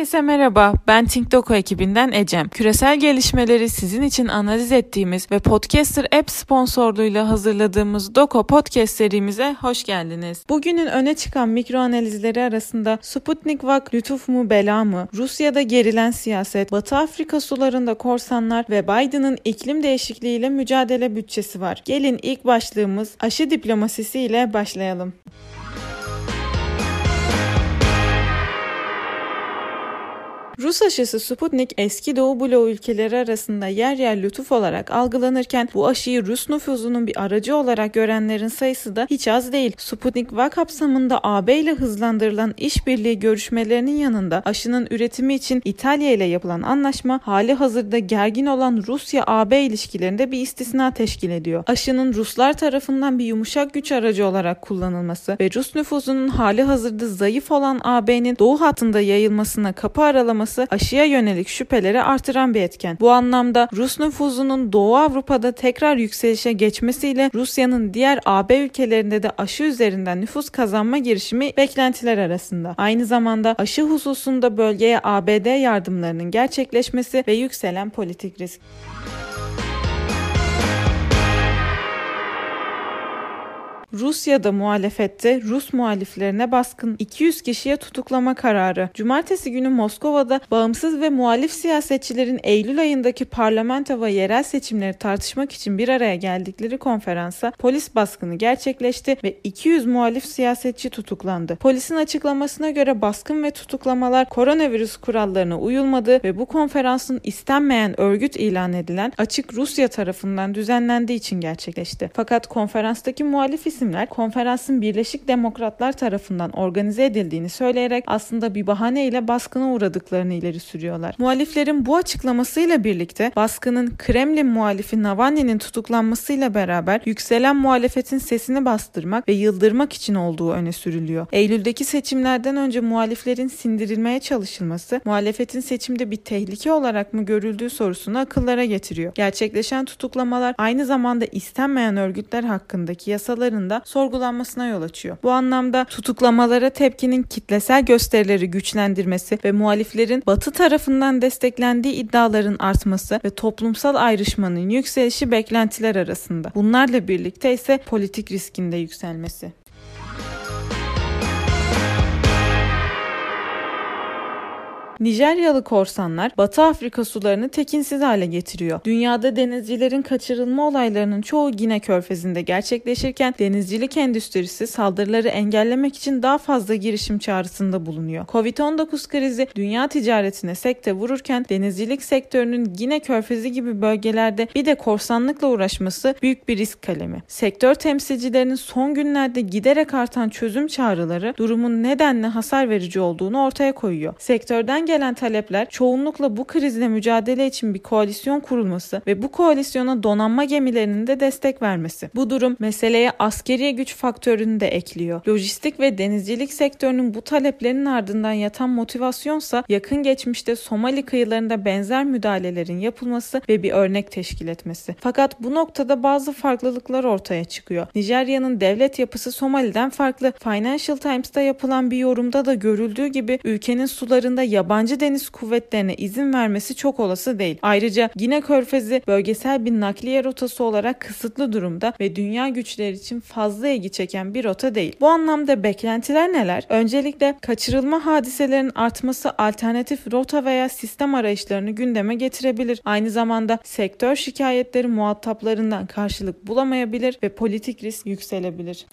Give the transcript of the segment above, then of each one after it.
Herkese merhaba, ben TinkDoku ekibinden Ecem. Küresel gelişmeleri sizin için analiz ettiğimiz ve Podcaster App sponsorluğuyla hazırladığımız Doko Podcast serimize hoş geldiniz. Bugünün öne çıkan mikro analizleri arasında Sputnik Vak lütuf mu bela mı, Rusya'da gerilen siyaset, Batı Afrika sularında korsanlar ve Biden'ın iklim değişikliğiyle mücadele bütçesi var. Gelin ilk başlığımız aşı diplomasisi ile başlayalım. Rus aşısı Sputnik eski Doğu bloğu ülkeleri arasında yer yer lütuf olarak algılanırken bu aşıyı Rus nüfuzunun bir aracı olarak görenlerin sayısı da hiç az değil. Sputnik VA kapsamında AB ile hızlandırılan işbirliği görüşmelerinin yanında aşının üretimi için İtalya ile yapılan anlaşma hali hazırda gergin olan Rusya-AB ilişkilerinde bir istisna teşkil ediyor. Aşının Ruslar tarafından bir yumuşak güç aracı olarak kullanılması ve Rus nüfuzunun hali hazırda zayıf olan AB'nin doğu hattında yayılmasına kapı aralaması olması aşıya yönelik şüpheleri artıran bir etken. Bu anlamda Rus nüfuzunun Doğu Avrupa'da tekrar yükselişe geçmesiyle Rusya'nın diğer AB ülkelerinde de aşı üzerinden nüfus kazanma girişimi beklentiler arasında. Aynı zamanda aşı hususunda bölgeye ABD yardımlarının gerçekleşmesi ve yükselen politik risk. Rusya'da muhalefette Rus muhaliflerine baskın 200 kişiye tutuklama kararı. Cumartesi günü Moskova'da bağımsız ve muhalif siyasetçilerin Eylül ayındaki parlamento ve yerel seçimleri tartışmak için bir araya geldikleri konferansa polis baskını gerçekleşti ve 200 muhalif siyasetçi tutuklandı. Polisin açıklamasına göre baskın ve tutuklamalar koronavirüs kurallarına uyulmadı ve bu konferansın istenmeyen örgüt ilan edilen Açık Rusya tarafından düzenlendiği için gerçekleşti. Fakat konferanstaki muhalif isimler konferansın Birleşik Demokratlar tarafından organize edildiğini söyleyerek aslında bir bahaneyle baskına uğradıklarını ileri sürüyorlar. Muhaliflerin bu açıklamasıyla birlikte baskının Kremlin muhalifi Navalny'nin tutuklanmasıyla beraber yükselen muhalefetin sesini bastırmak ve yıldırmak için olduğu öne sürülüyor. Eylül'deki seçimlerden önce muhaliflerin sindirilmeye çalışılması, muhalefetin seçimde bir tehlike olarak mı görüldüğü sorusunu akıllara getiriyor. Gerçekleşen tutuklamalar aynı zamanda istenmeyen örgütler hakkındaki yasaların da sorgulanmasına yol açıyor. Bu anlamda tutuklamalara tepkinin kitlesel gösterileri güçlendirmesi ve muhaliflerin Batı tarafından desteklendiği iddiaların artması ve toplumsal ayrışmanın yükselişi beklentiler arasında. Bunlarla birlikte ise politik riskin de yükselmesi. Nijeryalı korsanlar Batı Afrika sularını tekinsiz hale getiriyor. Dünyada denizcilerin kaçırılma olaylarının çoğu Gine Körfezi'nde gerçekleşirken denizcilik endüstrisi saldırıları engellemek için daha fazla girişim çağrısında bulunuyor. Covid-19 krizi dünya ticaretine sekte vururken denizcilik sektörünün Gine Körfezi gibi bölgelerde bir de korsanlıkla uğraşması büyük bir risk kalemi. Sektör temsilcilerinin son günlerde giderek artan çözüm çağrıları durumun nedenle hasar verici olduğunu ortaya koyuyor. Sektörden gelen talepler çoğunlukla bu krizle mücadele için bir koalisyon kurulması ve bu koalisyona donanma gemilerinin de destek vermesi. Bu durum meseleye askeri güç faktörünü de ekliyor. Lojistik ve denizcilik sektörünün bu taleplerinin ardından yatan motivasyonsa yakın geçmişte Somali kıyılarında benzer müdahalelerin yapılması ve bir örnek teşkil etmesi. Fakat bu noktada bazı farklılıklar ortaya çıkıyor. Nijerya'nın devlet yapısı Somali'den farklı. Financial Times'ta yapılan bir yorumda da görüldüğü gibi ülkenin sularında yabancı yabancı deniz kuvvetlerine izin vermesi çok olası değil. Ayrıca Gine Körfezi bölgesel bir nakliye rotası olarak kısıtlı durumda ve dünya güçleri için fazla ilgi çeken bir rota değil. Bu anlamda beklentiler neler? Öncelikle kaçırılma hadiselerinin artması alternatif rota veya sistem arayışlarını gündeme getirebilir. Aynı zamanda sektör şikayetleri muhataplarından karşılık bulamayabilir ve politik risk yükselebilir.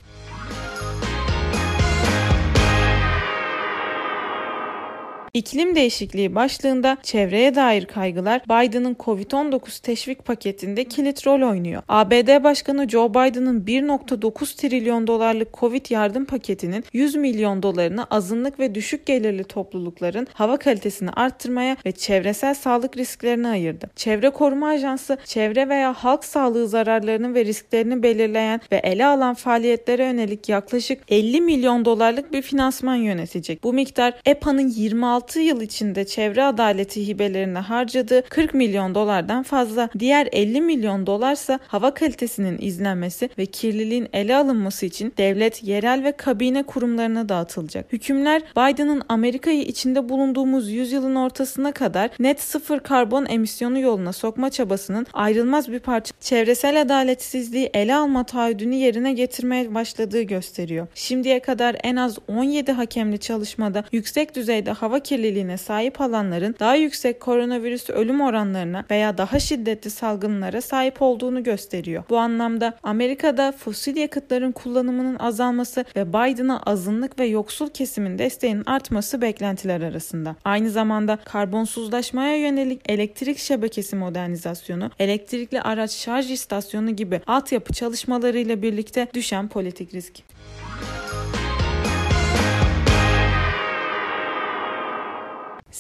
İklim değişikliği başlığında çevreye dair kaygılar Biden'ın Covid-19 teşvik paketinde kilit rol oynuyor. ABD Başkanı Joe Biden'ın 1.9 trilyon dolarlık Covid yardım paketinin 100 milyon dolarını azınlık ve düşük gelirli toplulukların hava kalitesini arttırmaya ve çevresel sağlık risklerine ayırdı. Çevre Koruma Ajansı, çevre veya halk sağlığı zararlarını ve risklerini belirleyen ve ele alan faaliyetlere yönelik yaklaşık 50 milyon dolarlık bir finansman yönetecek. Bu miktar EPA'nın 26 6 yıl içinde çevre adaleti hibelerine harcadığı 40 milyon dolardan fazla. Diğer 50 milyon dolarsa hava kalitesinin izlenmesi ve kirliliğin ele alınması için devlet, yerel ve kabine kurumlarına dağıtılacak. Hükümler Biden'ın Amerika'yı içinde bulunduğumuz yüzyılın ortasına kadar net sıfır karbon emisyonu yoluna sokma çabasının ayrılmaz bir parça çevresel adaletsizliği ele alma taahhüdünü yerine getirmeye başladığı gösteriyor. Şimdiye kadar en az 17 hakemli çalışmada yüksek düzeyde hava kirliliğine sahip alanların daha yüksek koronavirüs ölüm oranlarına veya daha şiddetli salgınlara sahip olduğunu gösteriyor. Bu anlamda Amerika'da fosil yakıtların kullanımının azalması ve Biden'a azınlık ve yoksul kesimin desteğinin artması beklentiler arasında. Aynı zamanda karbonsuzlaşmaya yönelik elektrik şebekesi modernizasyonu, elektrikli araç şarj istasyonu gibi altyapı çalışmalarıyla birlikte düşen politik risk.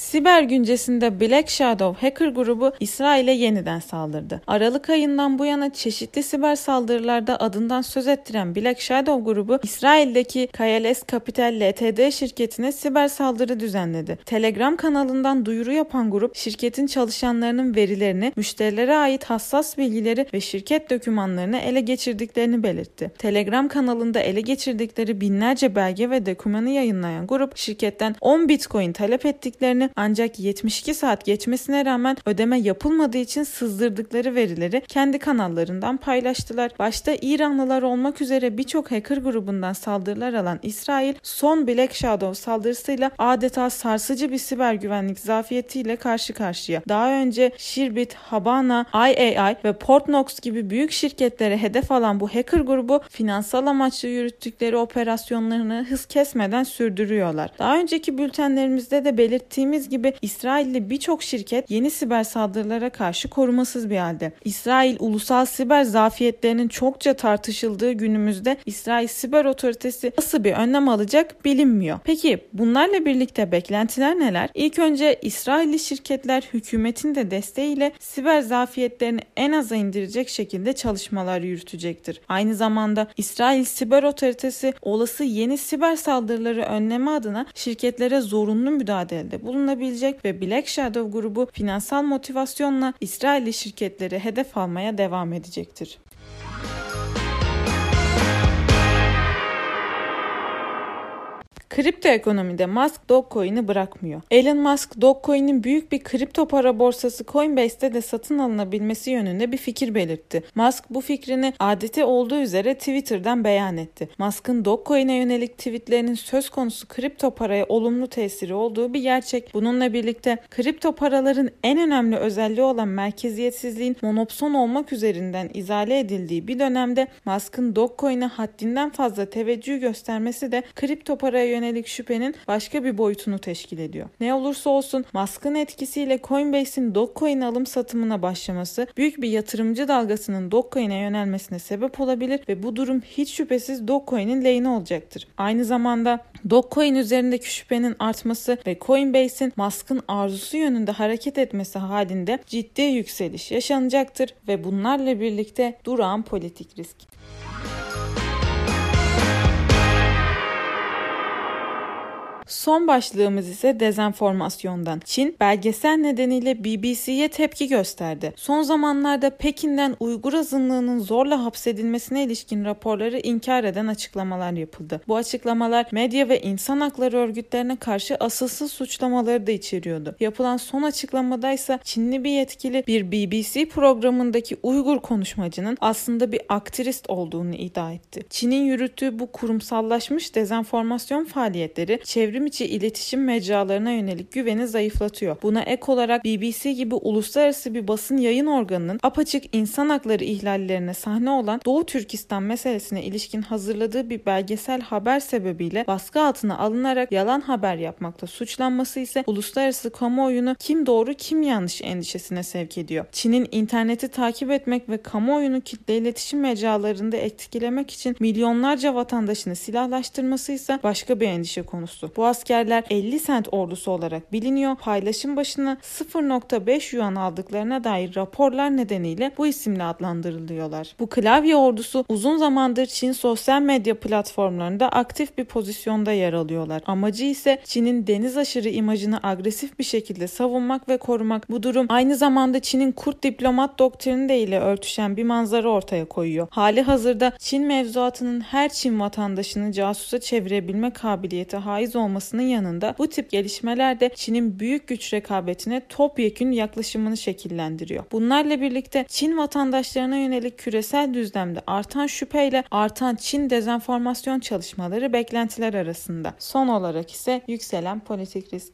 Siber güncesinde Black Shadow hacker grubu İsrail'e yeniden saldırdı. Aralık ayından bu yana çeşitli siber saldırılarda adından söz ettiren Black Shadow grubu İsrail'deki KLS Capital LTD şirketine siber saldırı düzenledi. Telegram kanalından duyuru yapan grup şirketin çalışanlarının verilerini, müşterilere ait hassas bilgileri ve şirket dokümanlarını ele geçirdiklerini belirtti. Telegram kanalında ele geçirdikleri binlerce belge ve dokümanı yayınlayan grup şirketten 10 Bitcoin talep ettiklerini ancak 72 saat geçmesine rağmen ödeme yapılmadığı için sızdırdıkları verileri kendi kanallarından paylaştılar. Başta İranlılar olmak üzere birçok hacker grubundan saldırılar alan İsrail son Black Shadow saldırısıyla adeta sarsıcı bir siber güvenlik zafiyetiyle karşı karşıya. Daha önce Shirbit, Habana, IAI ve Portnox gibi büyük şirketlere hedef alan bu hacker grubu finansal amaçlı yürüttükleri operasyonlarını hız kesmeden sürdürüyorlar. Daha önceki bültenlerimizde de belirttiğimiz gibi İsrailli birçok şirket yeni siber saldırılara karşı korumasız bir halde. İsrail ulusal siber zafiyetlerinin çokça tartışıldığı günümüzde İsrail Siber Otoritesi nasıl bir önlem alacak bilinmiyor. Peki bunlarla birlikte beklentiler neler? İlk önce İsrailli şirketler hükümetin de desteğiyle siber zafiyetlerini en aza indirecek şekilde çalışmalar yürütecektir. Aynı zamanda İsrail Siber Otoritesi olası yeni siber saldırıları önleme adına şirketlere zorunlu müdahalede bulunabilir kullanabilecek ve Black Shadow grubu finansal motivasyonla İsrailli şirketleri hedef almaya devam edecektir. Kripto ekonomide Musk Dogecoin'i bırakmıyor. Elon Musk Dogecoin'in büyük bir kripto para borsası Coinbase'te de satın alınabilmesi yönünde bir fikir belirtti. Musk bu fikrini adeti olduğu üzere Twitter'dan beyan etti. Musk'ın Dogecoin'e yönelik tweetlerinin söz konusu kripto paraya olumlu tesiri olduğu bir gerçek. Bununla birlikte kripto paraların en önemli özelliği olan merkeziyetsizliğin monopson olmak üzerinden izale edildiği bir dönemde Musk'ın Dogecoin'e haddinden fazla teveccüh göstermesi de kripto paraya yönelik şüphenin başka bir boyutunu teşkil ediyor. Ne olursa olsun Musk'ın etkisiyle Coinbase'in Dogecoin alım satımına başlaması büyük bir yatırımcı dalgasının Dogecoin'e yönelmesine sebep olabilir ve bu durum hiç şüphesiz Dogecoin'in lehine olacaktır. Aynı zamanda Dogecoin üzerindeki şüphenin artması ve Coinbase'in Musk'ın arzusu yönünde hareket etmesi halinde ciddi yükseliş yaşanacaktır ve bunlarla birlikte durağan politik risk. Son başlığımız ise dezenformasyondan. Çin belgesel nedeniyle BBC'ye tepki gösterdi. Son zamanlarda Pekin'den Uygur azınlığının zorla hapsedilmesine ilişkin raporları inkar eden açıklamalar yapıldı. Bu açıklamalar medya ve insan hakları örgütlerine karşı asılsız suçlamaları da içeriyordu. Yapılan son açıklamada ise Çinli bir yetkili bir BBC programındaki Uygur konuşmacının aslında bir aktrist olduğunu iddia etti. Çin'in yürüttüğü bu kurumsallaşmış dezenformasyon faaliyetleri çevre çevrim içi iletişim mecralarına yönelik güveni zayıflatıyor. Buna ek olarak BBC gibi uluslararası bir basın yayın organının apaçık insan hakları ihlallerine sahne olan Doğu Türkistan meselesine ilişkin hazırladığı bir belgesel haber sebebiyle baskı altına alınarak yalan haber yapmakla suçlanması ise uluslararası kamuoyunu kim doğru kim yanlış endişesine sevk ediyor. Çin'in interneti takip etmek ve kamuoyunu kitle iletişim mecralarında etkilemek için milyonlarca vatandaşını silahlaştırması ise başka bir endişe konusu. Bu askerler 50 sent ordusu olarak biliniyor. Paylaşım başına 0.5 yuan aldıklarına dair raporlar nedeniyle bu isimle adlandırılıyorlar. Bu klavye ordusu uzun zamandır Çin sosyal medya platformlarında aktif bir pozisyonda yer alıyorlar. Amacı ise Çin'in deniz aşırı imajını agresif bir şekilde savunmak ve korumak. Bu durum aynı zamanda Çin'in kurt diplomat doktrini de ile örtüşen bir manzara ortaya koyuyor. Hali hazırda Çin mevzuatının her Çin vatandaşını casusa çevirebilme kabiliyeti haiz olmasının yanında bu tip gelişmeler de Çin'in büyük güç rekabetine topyekün yaklaşımını şekillendiriyor. Bunlarla birlikte Çin vatandaşlarına yönelik küresel düzlemde artan şüpheyle artan Çin dezenformasyon çalışmaları beklentiler arasında. Son olarak ise yükselen politik risk.